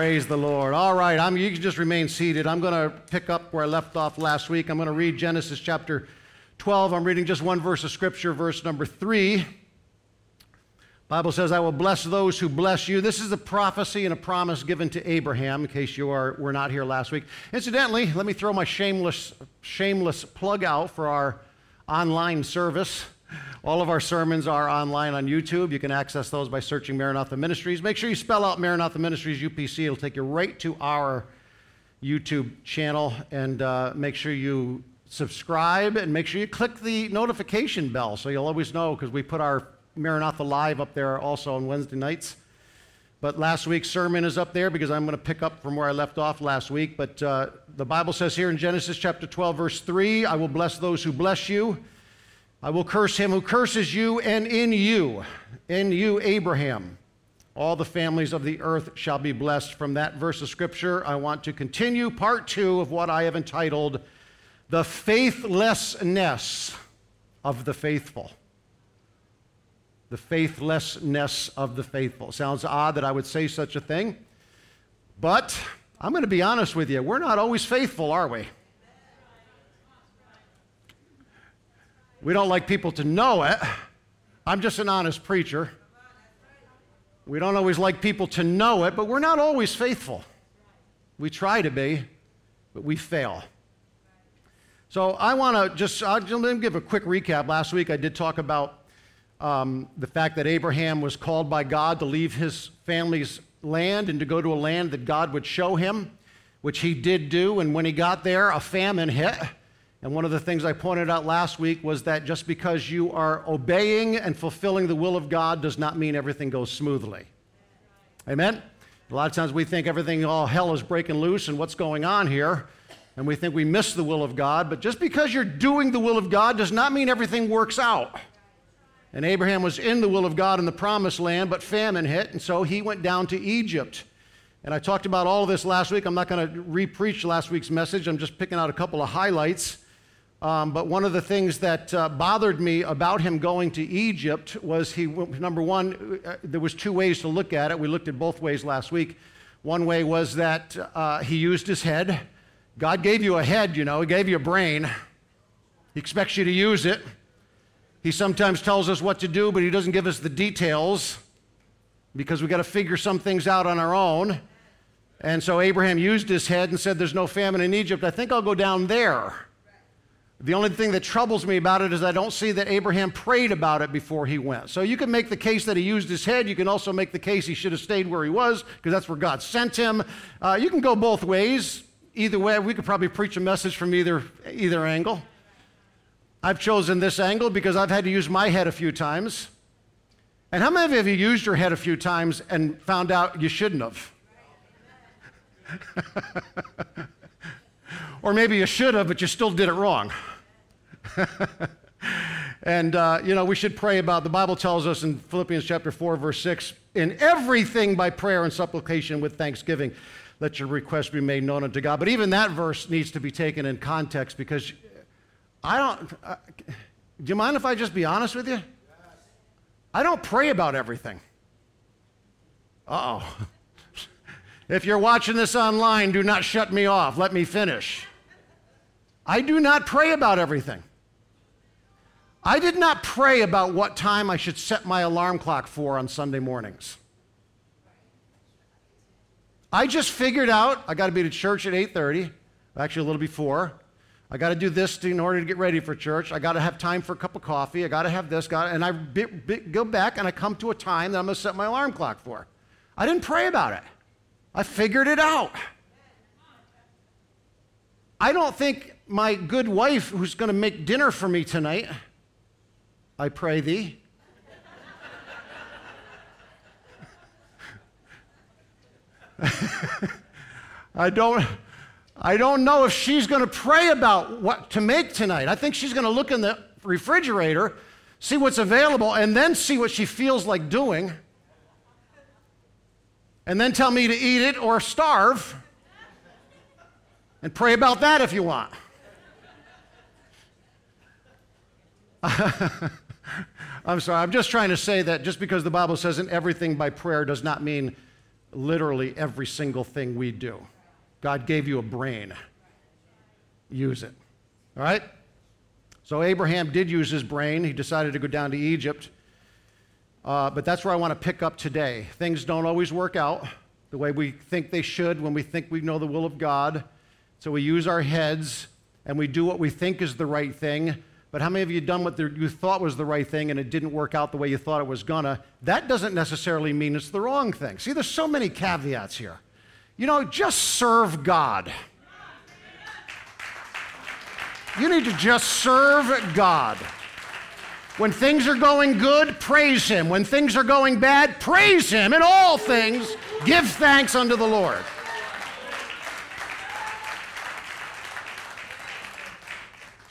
Praise the Lord. All right, I'm, you can just remain seated. I'm going to pick up where I left off last week. I'm going to read Genesis chapter 12. I'm reading just one verse of Scripture, verse number 3. Bible says, I will bless those who bless you. This is a prophecy and a promise given to Abraham, in case you are, were not here last week. Incidentally, let me throw my shameless, shameless plug out for our online service. All of our sermons are online on YouTube. You can access those by searching Maranatha Ministries. Make sure you spell out Maranatha Ministries UPC. It'll take you right to our YouTube channel. And uh, make sure you subscribe and make sure you click the notification bell so you'll always know because we put our Maranatha Live up there also on Wednesday nights. But last week's sermon is up there because I'm going to pick up from where I left off last week. But uh, the Bible says here in Genesis chapter 12, verse 3 I will bless those who bless you. I will curse him who curses you, and in you, in you, Abraham, all the families of the earth shall be blessed. From that verse of scripture, I want to continue part two of what I have entitled The Faithlessness of the Faithful. The faithlessness of the faithful. Sounds odd that I would say such a thing, but I'm going to be honest with you. We're not always faithful, are we? We don't like people to know it. I'm just an honest preacher. We don't always like people to know it, but we're not always faithful. We try to be, but we fail. So I want to just I'll give a quick recap. Last week I did talk about um, the fact that Abraham was called by God to leave his family's land and to go to a land that God would show him, which he did do. And when he got there, a famine hit. And one of the things I pointed out last week was that just because you are obeying and fulfilling the will of God does not mean everything goes smoothly. Amen? A lot of times we think everything, all hell is breaking loose and what's going on here, and we think we miss the will of God. But just because you're doing the will of God does not mean everything works out. And Abraham was in the will of God in the promised land, but famine hit, and so he went down to Egypt. And I talked about all of this last week. I'm not going to re-preach last week's message. I'm just picking out a couple of highlights. Um, but one of the things that uh, bothered me about him going to Egypt was he, number one, uh, there was two ways to look at it. We looked at both ways last week. One way was that uh, he used his head. God gave you a head, you know, he gave you a brain. He expects you to use it. He sometimes tells us what to do, but he doesn't give us the details because we've got to figure some things out on our own. And so Abraham used his head and said, There's no famine in Egypt. I think I'll go down there. The only thing that troubles me about it is I don't see that Abraham prayed about it before he went. So you can make the case that he used his head. You can also make the case he should have stayed where he was because that's where God sent him. Uh, you can go both ways. Either way, we could probably preach a message from either, either angle. I've chosen this angle because I've had to use my head a few times. And how many of you have used your head a few times and found out you shouldn't have? or maybe you should have, but you still did it wrong. and, uh, you know, we should pray about, the Bible tells us in Philippians chapter 4, verse 6, in everything by prayer and supplication with thanksgiving, let your request be made known unto God. But even that verse needs to be taken in context because I don't, uh, do you mind if I just be honest with you? I don't pray about everything. Uh oh. if you're watching this online, do not shut me off. Let me finish. I do not pray about everything. I did not pray about what time I should set my alarm clock for on Sunday mornings. I just figured out I got to be to church at 8:30, actually a little before. I got to do this in order to get ready for church. I got to have time for a cup of coffee. I got to have this. Got and I be, be, go back and I come to a time that I'm going to set my alarm clock for. I didn't pray about it. I figured it out. I don't think my good wife, who's going to make dinner for me tonight, I pray thee. I don't, I don't know if she's going to pray about what to make tonight. I think she's going to look in the refrigerator, see what's available, and then see what she feels like doing, and then tell me to eat it or starve, and pray about that if you want. I'm sorry, I'm just trying to say that just because the Bible says in everything by prayer does not mean literally every single thing we do. God gave you a brain, use it. All right? So Abraham did use his brain. He decided to go down to Egypt. Uh, but that's where I want to pick up today. Things don't always work out the way we think they should when we think we know the will of God. So we use our heads and we do what we think is the right thing. But how many of you done what you thought was the right thing and it didn't work out the way you thought it was gonna? That doesn't necessarily mean it's the wrong thing. See, there's so many caveats here. You know, just serve God. You need to just serve God. When things are going good, praise Him. When things are going bad, praise Him. In all things, give thanks unto the Lord.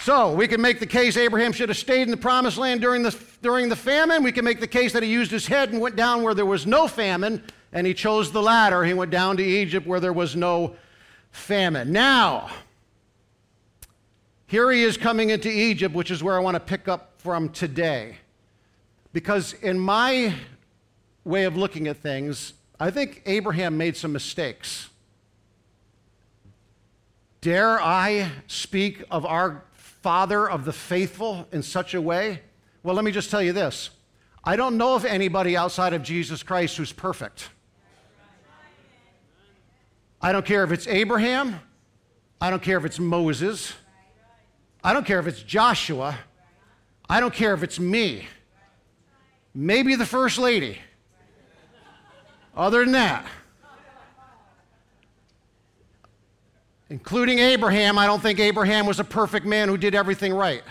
So we can make the case Abraham should have stayed in the promised land during the, during the famine. We can make the case that he used his head and went down where there was no famine, and he chose the latter. He went down to Egypt where there was no famine. Now, here he is coming into Egypt, which is where I want to pick up from today. Because in my way of looking at things, I think Abraham made some mistakes. Dare I speak of our father of the faithful in such a way? Well, let me just tell you this I don't know of anybody outside of Jesus Christ who's perfect. I don't care if it's Abraham, I don't care if it's Moses, I don't care if it's Joshua, I don't care if it's me, maybe the First Lady. Other than that, including Abraham, I don't think Abraham was a perfect man who did everything right.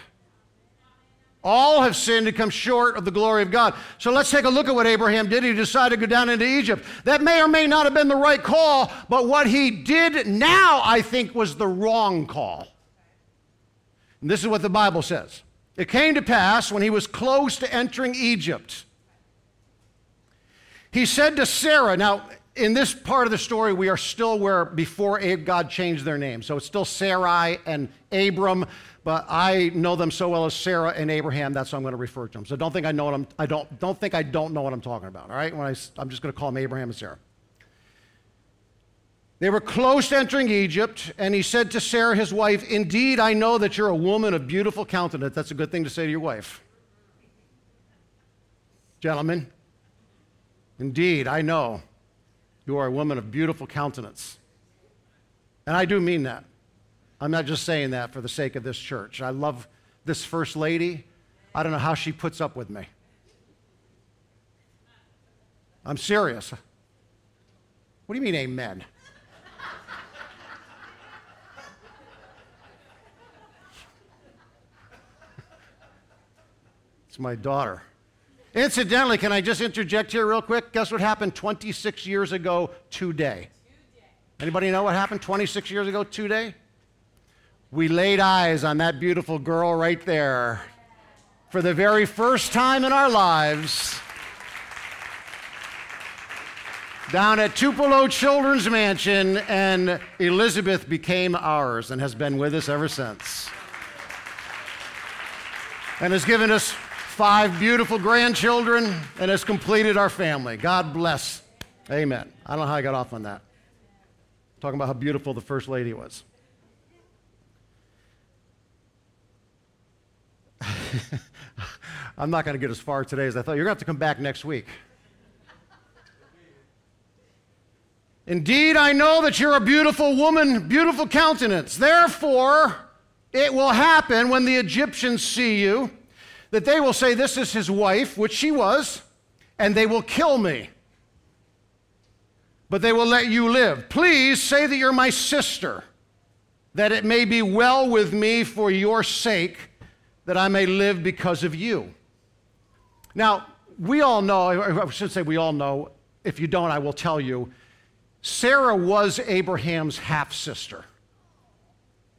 All have sinned and come short of the glory of God. So let's take a look at what Abraham did. He decided to go down into Egypt. That may or may not have been the right call, but what he did now, I think, was the wrong call. And this is what the Bible says It came to pass when he was close to entering Egypt. He said to Sarah, now, in this part of the story, we are still where before God changed their name. So it's still Sarai and Abram, but I know them so well as Sarah and Abraham. That's how I'm going to refer to them. So don't think I know what I'm. I don't don't think I don't know what I'm talking about. All right, when I, I'm just going to call them Abraham and Sarah. They were close to entering Egypt, and he said to Sarah, his wife, Indeed, I know that you're a woman of beautiful countenance. That's a good thing to say to your wife. Gentlemen, indeed, I know you are a woman of beautiful countenance. And I do mean that. I'm not just saying that for the sake of this church. I love this first lady. I don't know how she puts up with me. I'm serious. What do you mean, amen? it's my daughter. Incidentally, can I just interject here real quick? Guess what happened 26 years ago today? Anybody know what happened 26 years ago today? We laid eyes on that beautiful girl right there for the very first time in our lives. Down at Tupelo Children's Mansion, and Elizabeth became ours and has been with us ever since. And has given us five beautiful grandchildren, and has completed our family. God bless. Amen. I don't know how I got off on that. Talking about how beautiful the First Lady was. I'm not going to get as far today as I thought. You're going to have to come back next week. Indeed, I know that you're a beautiful woman, beautiful countenance. Therefore, it will happen when the Egyptians see you that they will say, This is his wife, which she was, and they will kill me. But they will let you live. Please say that you're my sister, that it may be well with me for your sake, that I may live because of you. Now, we all know, I should say we all know, if you don't, I will tell you, Sarah was Abraham's half sister.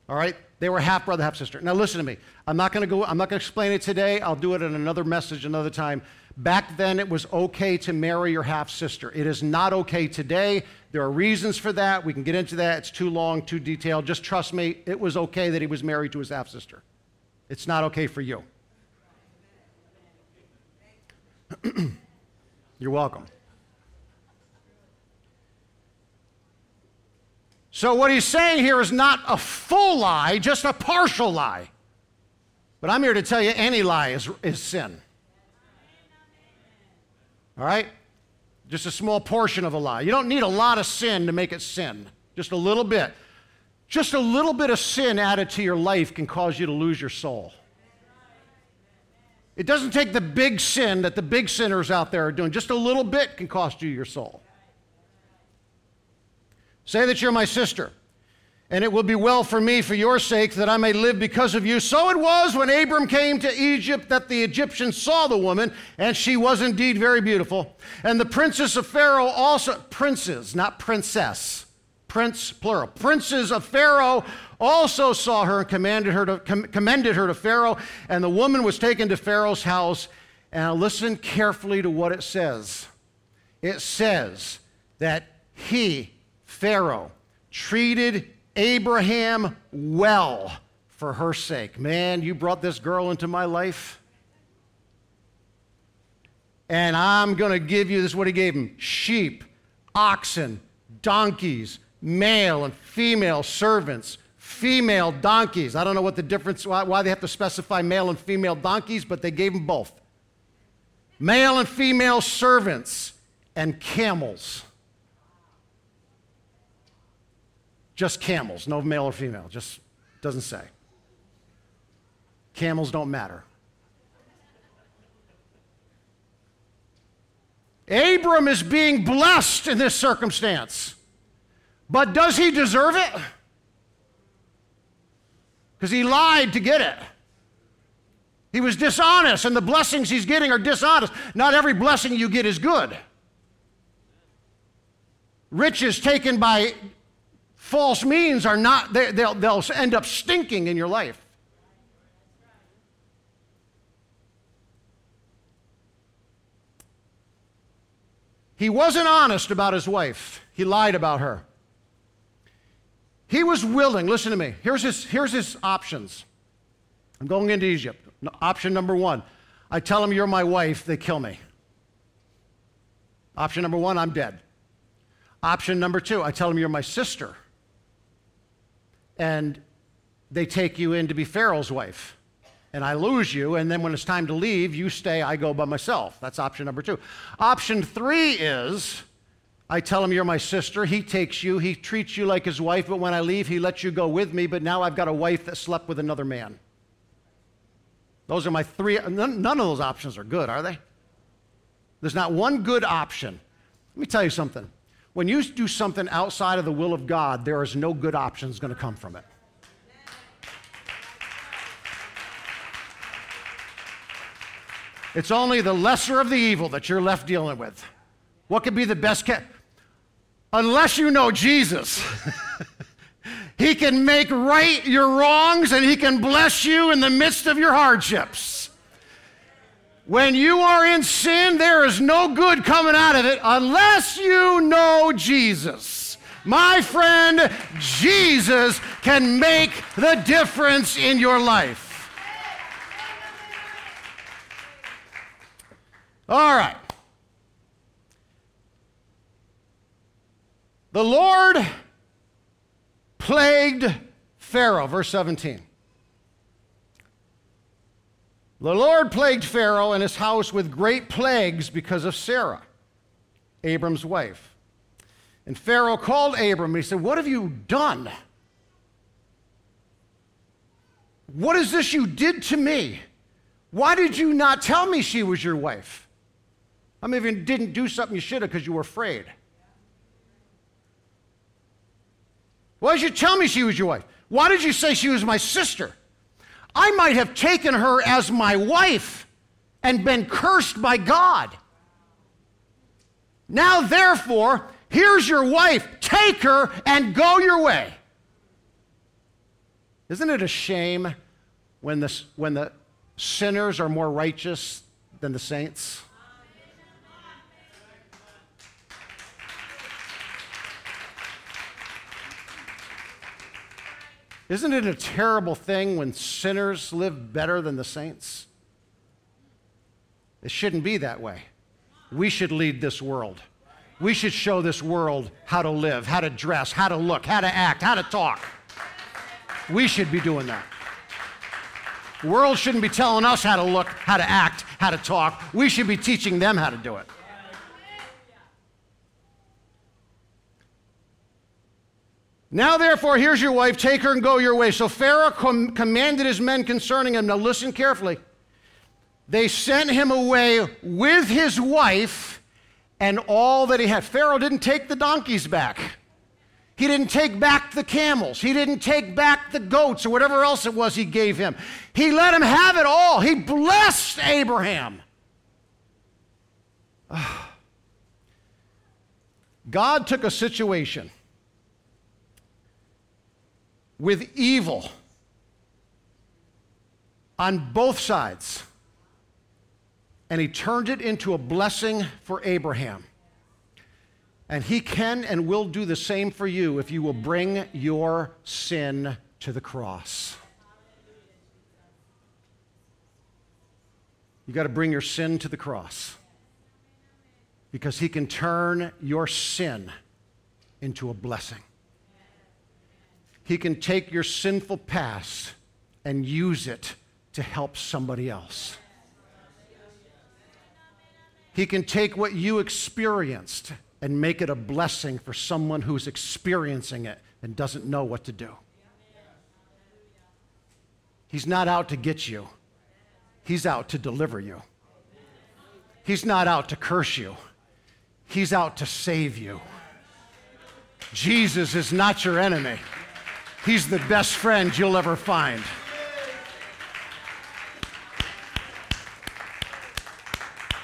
All right? They were half brother, half sister. Now listen to me. I'm not going to go I'm not going to explain it today. I'll do it in another message another time. Back then it was okay to marry your half sister. It is not okay today. There are reasons for that. We can get into that. It's too long, too detailed. Just trust me, it was okay that he was married to his half sister. It's not okay for you. You're welcome. So, what he's saying here is not a full lie, just a partial lie. But I'm here to tell you any lie is, is sin. All right? Just a small portion of a lie. You don't need a lot of sin to make it sin, just a little bit. Just a little bit of sin added to your life can cause you to lose your soul. It doesn't take the big sin that the big sinners out there are doing, just a little bit can cost you your soul. Say that you're my sister, and it will be well for me for your sake that I may live because of you. So it was when Abram came to Egypt that the Egyptians saw the woman, and she was indeed very beautiful. And the princess of Pharaoh also, princes, not princess, prince plural, princes of Pharaoh also saw her and commanded her to, com- commended her to Pharaoh. And the woman was taken to Pharaoh's house. And I listen carefully to what it says. It says that he, Pharaoh treated Abraham well for her sake. Man, you brought this girl into my life. And I'm going to give you this what he gave him sheep, oxen, donkeys, male and female servants, female donkeys. I don't know what the difference, why, why they have to specify male and female donkeys, but they gave them both. Male and female servants and camels. Just camels, no male or female, just doesn't say. Camels don't matter. Abram is being blessed in this circumstance. But does he deserve it? Because he lied to get it. He was dishonest, and the blessings he's getting are dishonest. Not every blessing you get is good. Riches taken by false means are not, they, will they'll end up stinking in your life. He wasn't honest about his wife, he lied about her. He was willing, listen to me, here's his, here's his options. I'm going into Egypt. Option number one I tell them you're my wife, they kill me. Option number one, I'm dead. Option number two, I tell them you're my sister and they take you in to be Pharaoh's wife. And I lose you, and then when it's time to leave, you stay, I go by myself. That's option number two. Option three is I tell him you're my sister. He takes you, he treats you like his wife, but when I leave, he lets you go with me, but now I've got a wife that slept with another man. Those are my three. None, of those options are good, are they? There's not one good option. Let me tell you something. When you do something outside of the will of God, there is no good options going to come from it. It's only the lesser of the evil that you're left dealing with. What could be the best? Ca- Unless you know Jesus, He can make right your wrongs and He can bless you in the midst of your hardships. When you are in sin, there is no good coming out of it unless you know Jesus. My friend, Jesus can make the difference in your life. All right. The Lord plagued Pharaoh, verse 17. The Lord plagued Pharaoh and his house with great plagues because of Sarah, Abram's wife. And Pharaoh called Abram and he said, What have you done? What is this you did to me? Why did you not tell me she was your wife? I mean, if you didn't do something you should have because you were afraid. Why did you tell me she was your wife? Why did you say she was my sister? I might have taken her as my wife and been cursed by God. Now, therefore, here's your wife. Take her and go your way. Isn't it a shame when the, when the sinners are more righteous than the saints? Isn't it a terrible thing when sinners live better than the saints? It shouldn't be that way. We should lead this world. We should show this world how to live, how to dress, how to look, how to act, how to talk. We should be doing that. The world shouldn't be telling us how to look, how to act, how to talk. We should be teaching them how to do it. Now, therefore, here's your wife, take her and go your way. So Pharaoh com- commanded his men concerning him. Now, listen carefully. They sent him away with his wife and all that he had. Pharaoh didn't take the donkeys back. He didn't take back the camels. He didn't take back the goats or whatever else it was he gave him. He let him have it all. He blessed Abraham. God took a situation with evil on both sides, and he turned it into a blessing for Abraham. And he can and will do the same for you if you will bring your sin to the cross. You got to bring your sin to the cross because he can turn your sin into a blessing. He can take your sinful past and use it to help somebody else. He can take what you experienced and make it a blessing for someone who's experiencing it and doesn't know what to do. He's not out to get you, He's out to deliver you. He's not out to curse you, He's out to save you. Jesus is not your enemy. He's the best friend you'll ever find.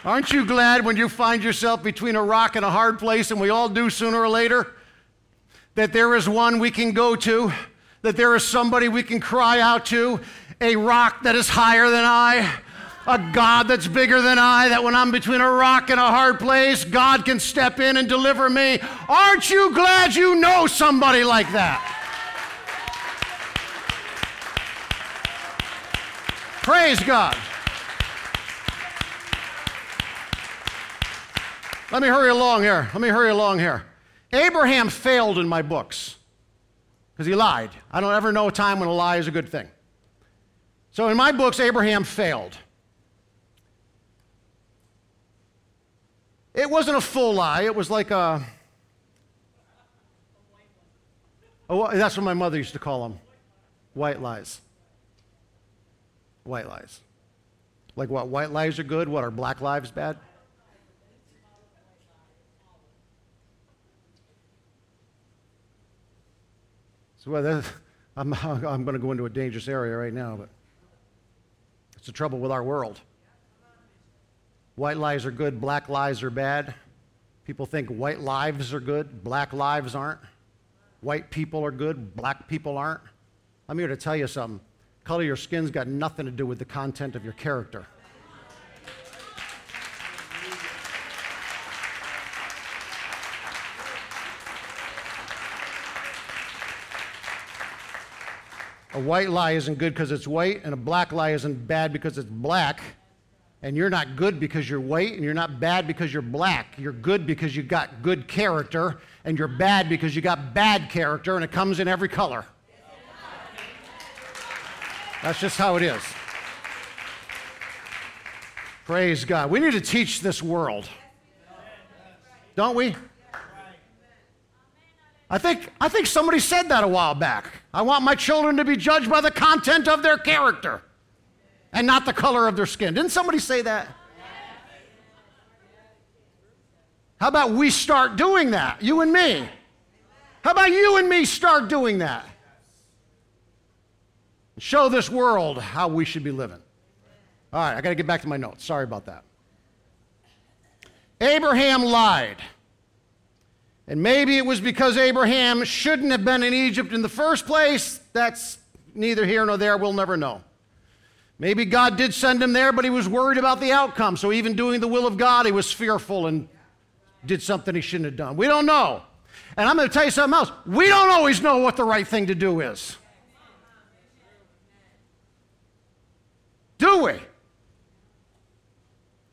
Aren't you glad when you find yourself between a rock and a hard place, and we all do sooner or later, that there is one we can go to, that there is somebody we can cry out to, a rock that is higher than I, a God that's bigger than I, that when I'm between a rock and a hard place, God can step in and deliver me? Aren't you glad you know somebody like that? Praise God. Let me hurry along here. Let me hurry along here. Abraham failed in my books because he lied. I don't ever know a time when a lie is a good thing. So in my books, Abraham failed. It wasn't a full lie, it was like a. Oh, that's what my mother used to call them white lies. White lies. Like what? White lies are good? What are black lives bad? So well, I'm, I'm going to go into a dangerous area right now, but it's the trouble with our world. White lies are good, black lies are bad. People think white lives are good, black lives aren't. White people are good, black people aren't. I'm here to tell you something. Color of your skin's got nothing to do with the content of your character. A white lie isn't good because it's white, and a black lie isn't bad because it's black. And you're not good because you're white, and you're not bad because you're black. You're good because you got good character, and you're bad because you got bad character, and it comes in every color. That's just how it is. Praise God. We need to teach this world. Don't we? I think, I think somebody said that a while back. I want my children to be judged by the content of their character and not the color of their skin. Didn't somebody say that? How about we start doing that, you and me? How about you and me start doing that? Show this world how we should be living. All right, I got to get back to my notes. Sorry about that. Abraham lied. And maybe it was because Abraham shouldn't have been in Egypt in the first place. That's neither here nor there. We'll never know. Maybe God did send him there, but he was worried about the outcome. So even doing the will of God, he was fearful and did something he shouldn't have done. We don't know. And I'm going to tell you something else. We don't always know what the right thing to do is. Do we?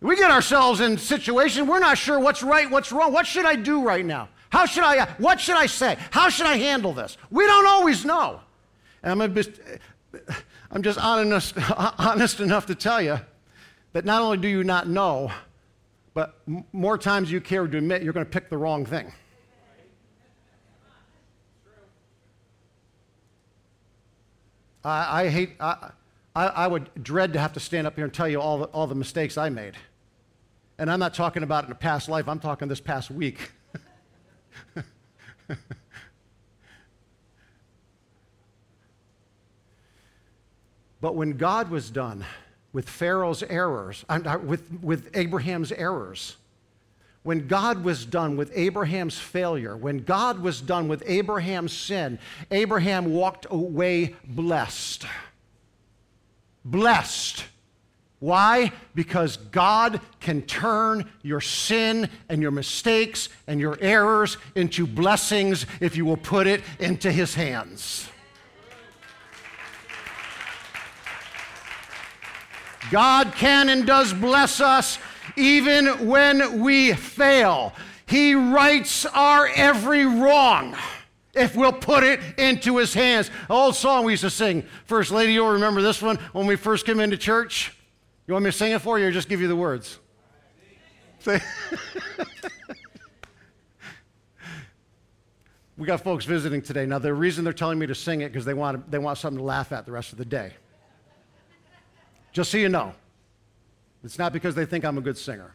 We get ourselves in situations we're not sure what's right, what's wrong. What should I do right now? How should I what should I say? How should I handle this? We don't always know. And I'm just, I'm just honest, honest enough to tell you that not only do you not know, but more times you care to admit you're going to pick the wrong thing. I, I hate, I, I, would dread to have to stand up here and tell you all the, all the mistakes I made. And I'm not talking about in a past life, I'm talking this past week. but when God was done with Pharaoh's errors, with, with Abraham's errors, when God was done with Abraham's failure, when God was done with Abraham's sin, Abraham walked away blessed. Blessed. Why? Because God can turn your sin and your mistakes and your errors into blessings if you will put it into His hands. God can and does bless us even when we fail. He rights our every wrong if we'll put it into his hands. An old song we used to sing. First Lady, you'll remember this one when we first came into church. You want me to sing it for you or just give you the words? we got folks visiting today. Now, the reason they're telling me to sing it because they want, they want something to laugh at the rest of the day. Just so you know. It's not because they think I'm a good singer.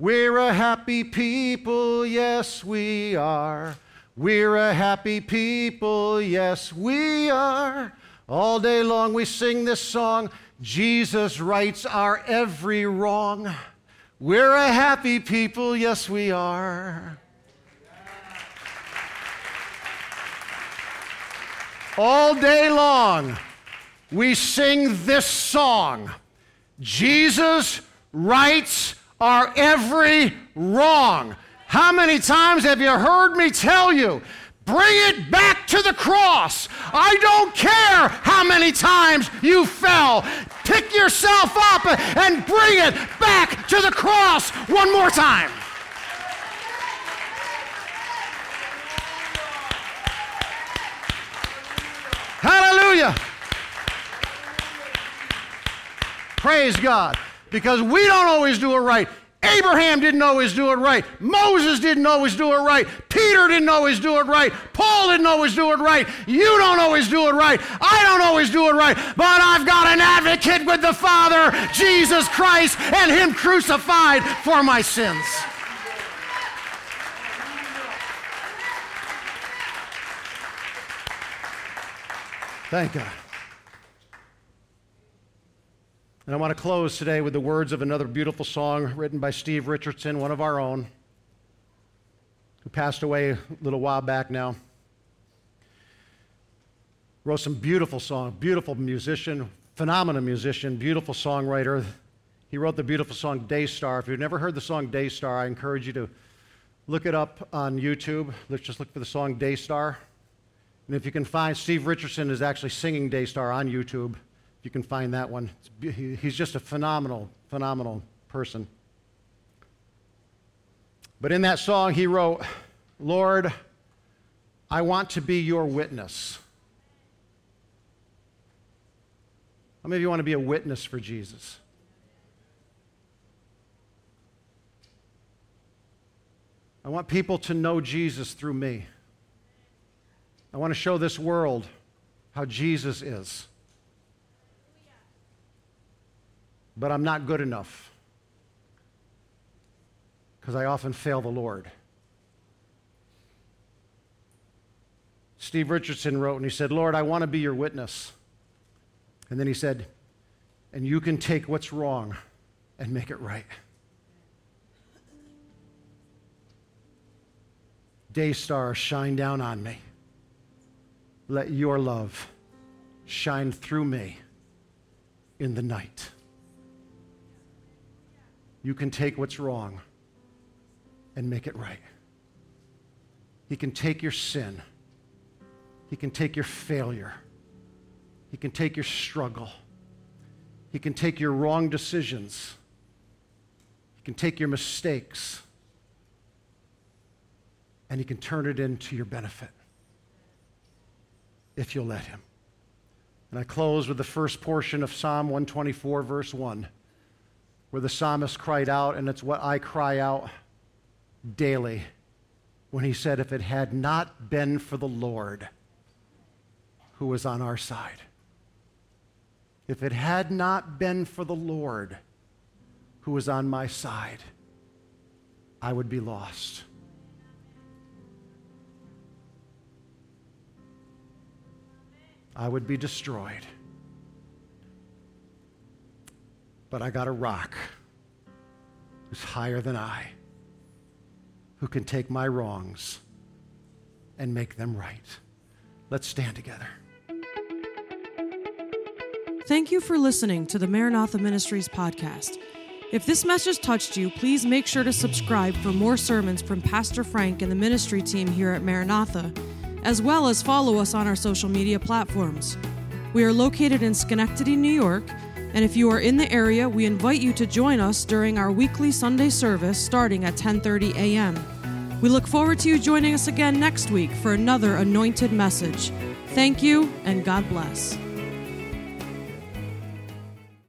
We're a happy people, yes, we are. We're a happy people, yes, we are. All day long we sing this song Jesus rights our every wrong. We're a happy people, yes, we are. All day long we sing this song. Jesus rights our every wrong. How many times have you heard me tell you? Bring it back to the cross. I don't care how many times you fell. Pick yourself up and bring it back to the cross one more time. Hallelujah. Praise God. Because we don't always do it right. Abraham didn't always do it right. Moses didn't always do it right. Peter didn't always do it right. Paul didn't always do it right. You don't always do it right. I don't always do it right. But I've got an advocate with the Father, Jesus Christ, and Him crucified for my sins. Thank God. And I want to close today with the words of another beautiful song written by Steve Richardson, one of our own, who passed away a little while back now. Wrote some beautiful songs, beautiful musician, phenomenal musician, beautiful songwriter. He wrote the beautiful song Daystar. If you've never heard the song Daystar, I encourage you to look it up on YouTube. Let's just look for the song Daystar. And if you can find, Steve Richardson is actually singing Daystar on YouTube you can find that one. He's just a phenomenal, phenomenal person. But in that song, he wrote, Lord, I want to be your witness. How many of you want to be a witness for Jesus? I want people to know Jesus through me. I want to show this world how Jesus is. But I'm not good enough because I often fail the Lord. Steve Richardson wrote and he said, Lord, I want to be your witness. And then he said, and you can take what's wrong and make it right. Day star, shine down on me. let your love shine through me in the night. You can take what's wrong and make it right. He can take your sin, He can take your failure, He can take your struggle, He can take your wrong decisions, He can take your mistakes, and He can turn it into your benefit if you'll let Him. And I close with the first portion of Psalm 124, verse 1, where the psalmist cried out, and it's what I cry out daily when he said, If it had not been for the Lord who was on our side, if it had not been for the Lord who was on my side, I would be lost. I would be destroyed. But I got a rock who's higher than I, who can take my wrongs and make them right. Let's stand together. Thank you for listening to the Maranatha Ministries podcast. If this message touched you, please make sure to subscribe for more sermons from Pastor Frank and the ministry team here at Maranatha as well as follow us on our social media platforms. We are located in Schenectady, New York, and if you are in the area, we invite you to join us during our weekly Sunday service starting at 10:30 a.m. We look forward to you joining us again next week for another anointed message. Thank you and God bless.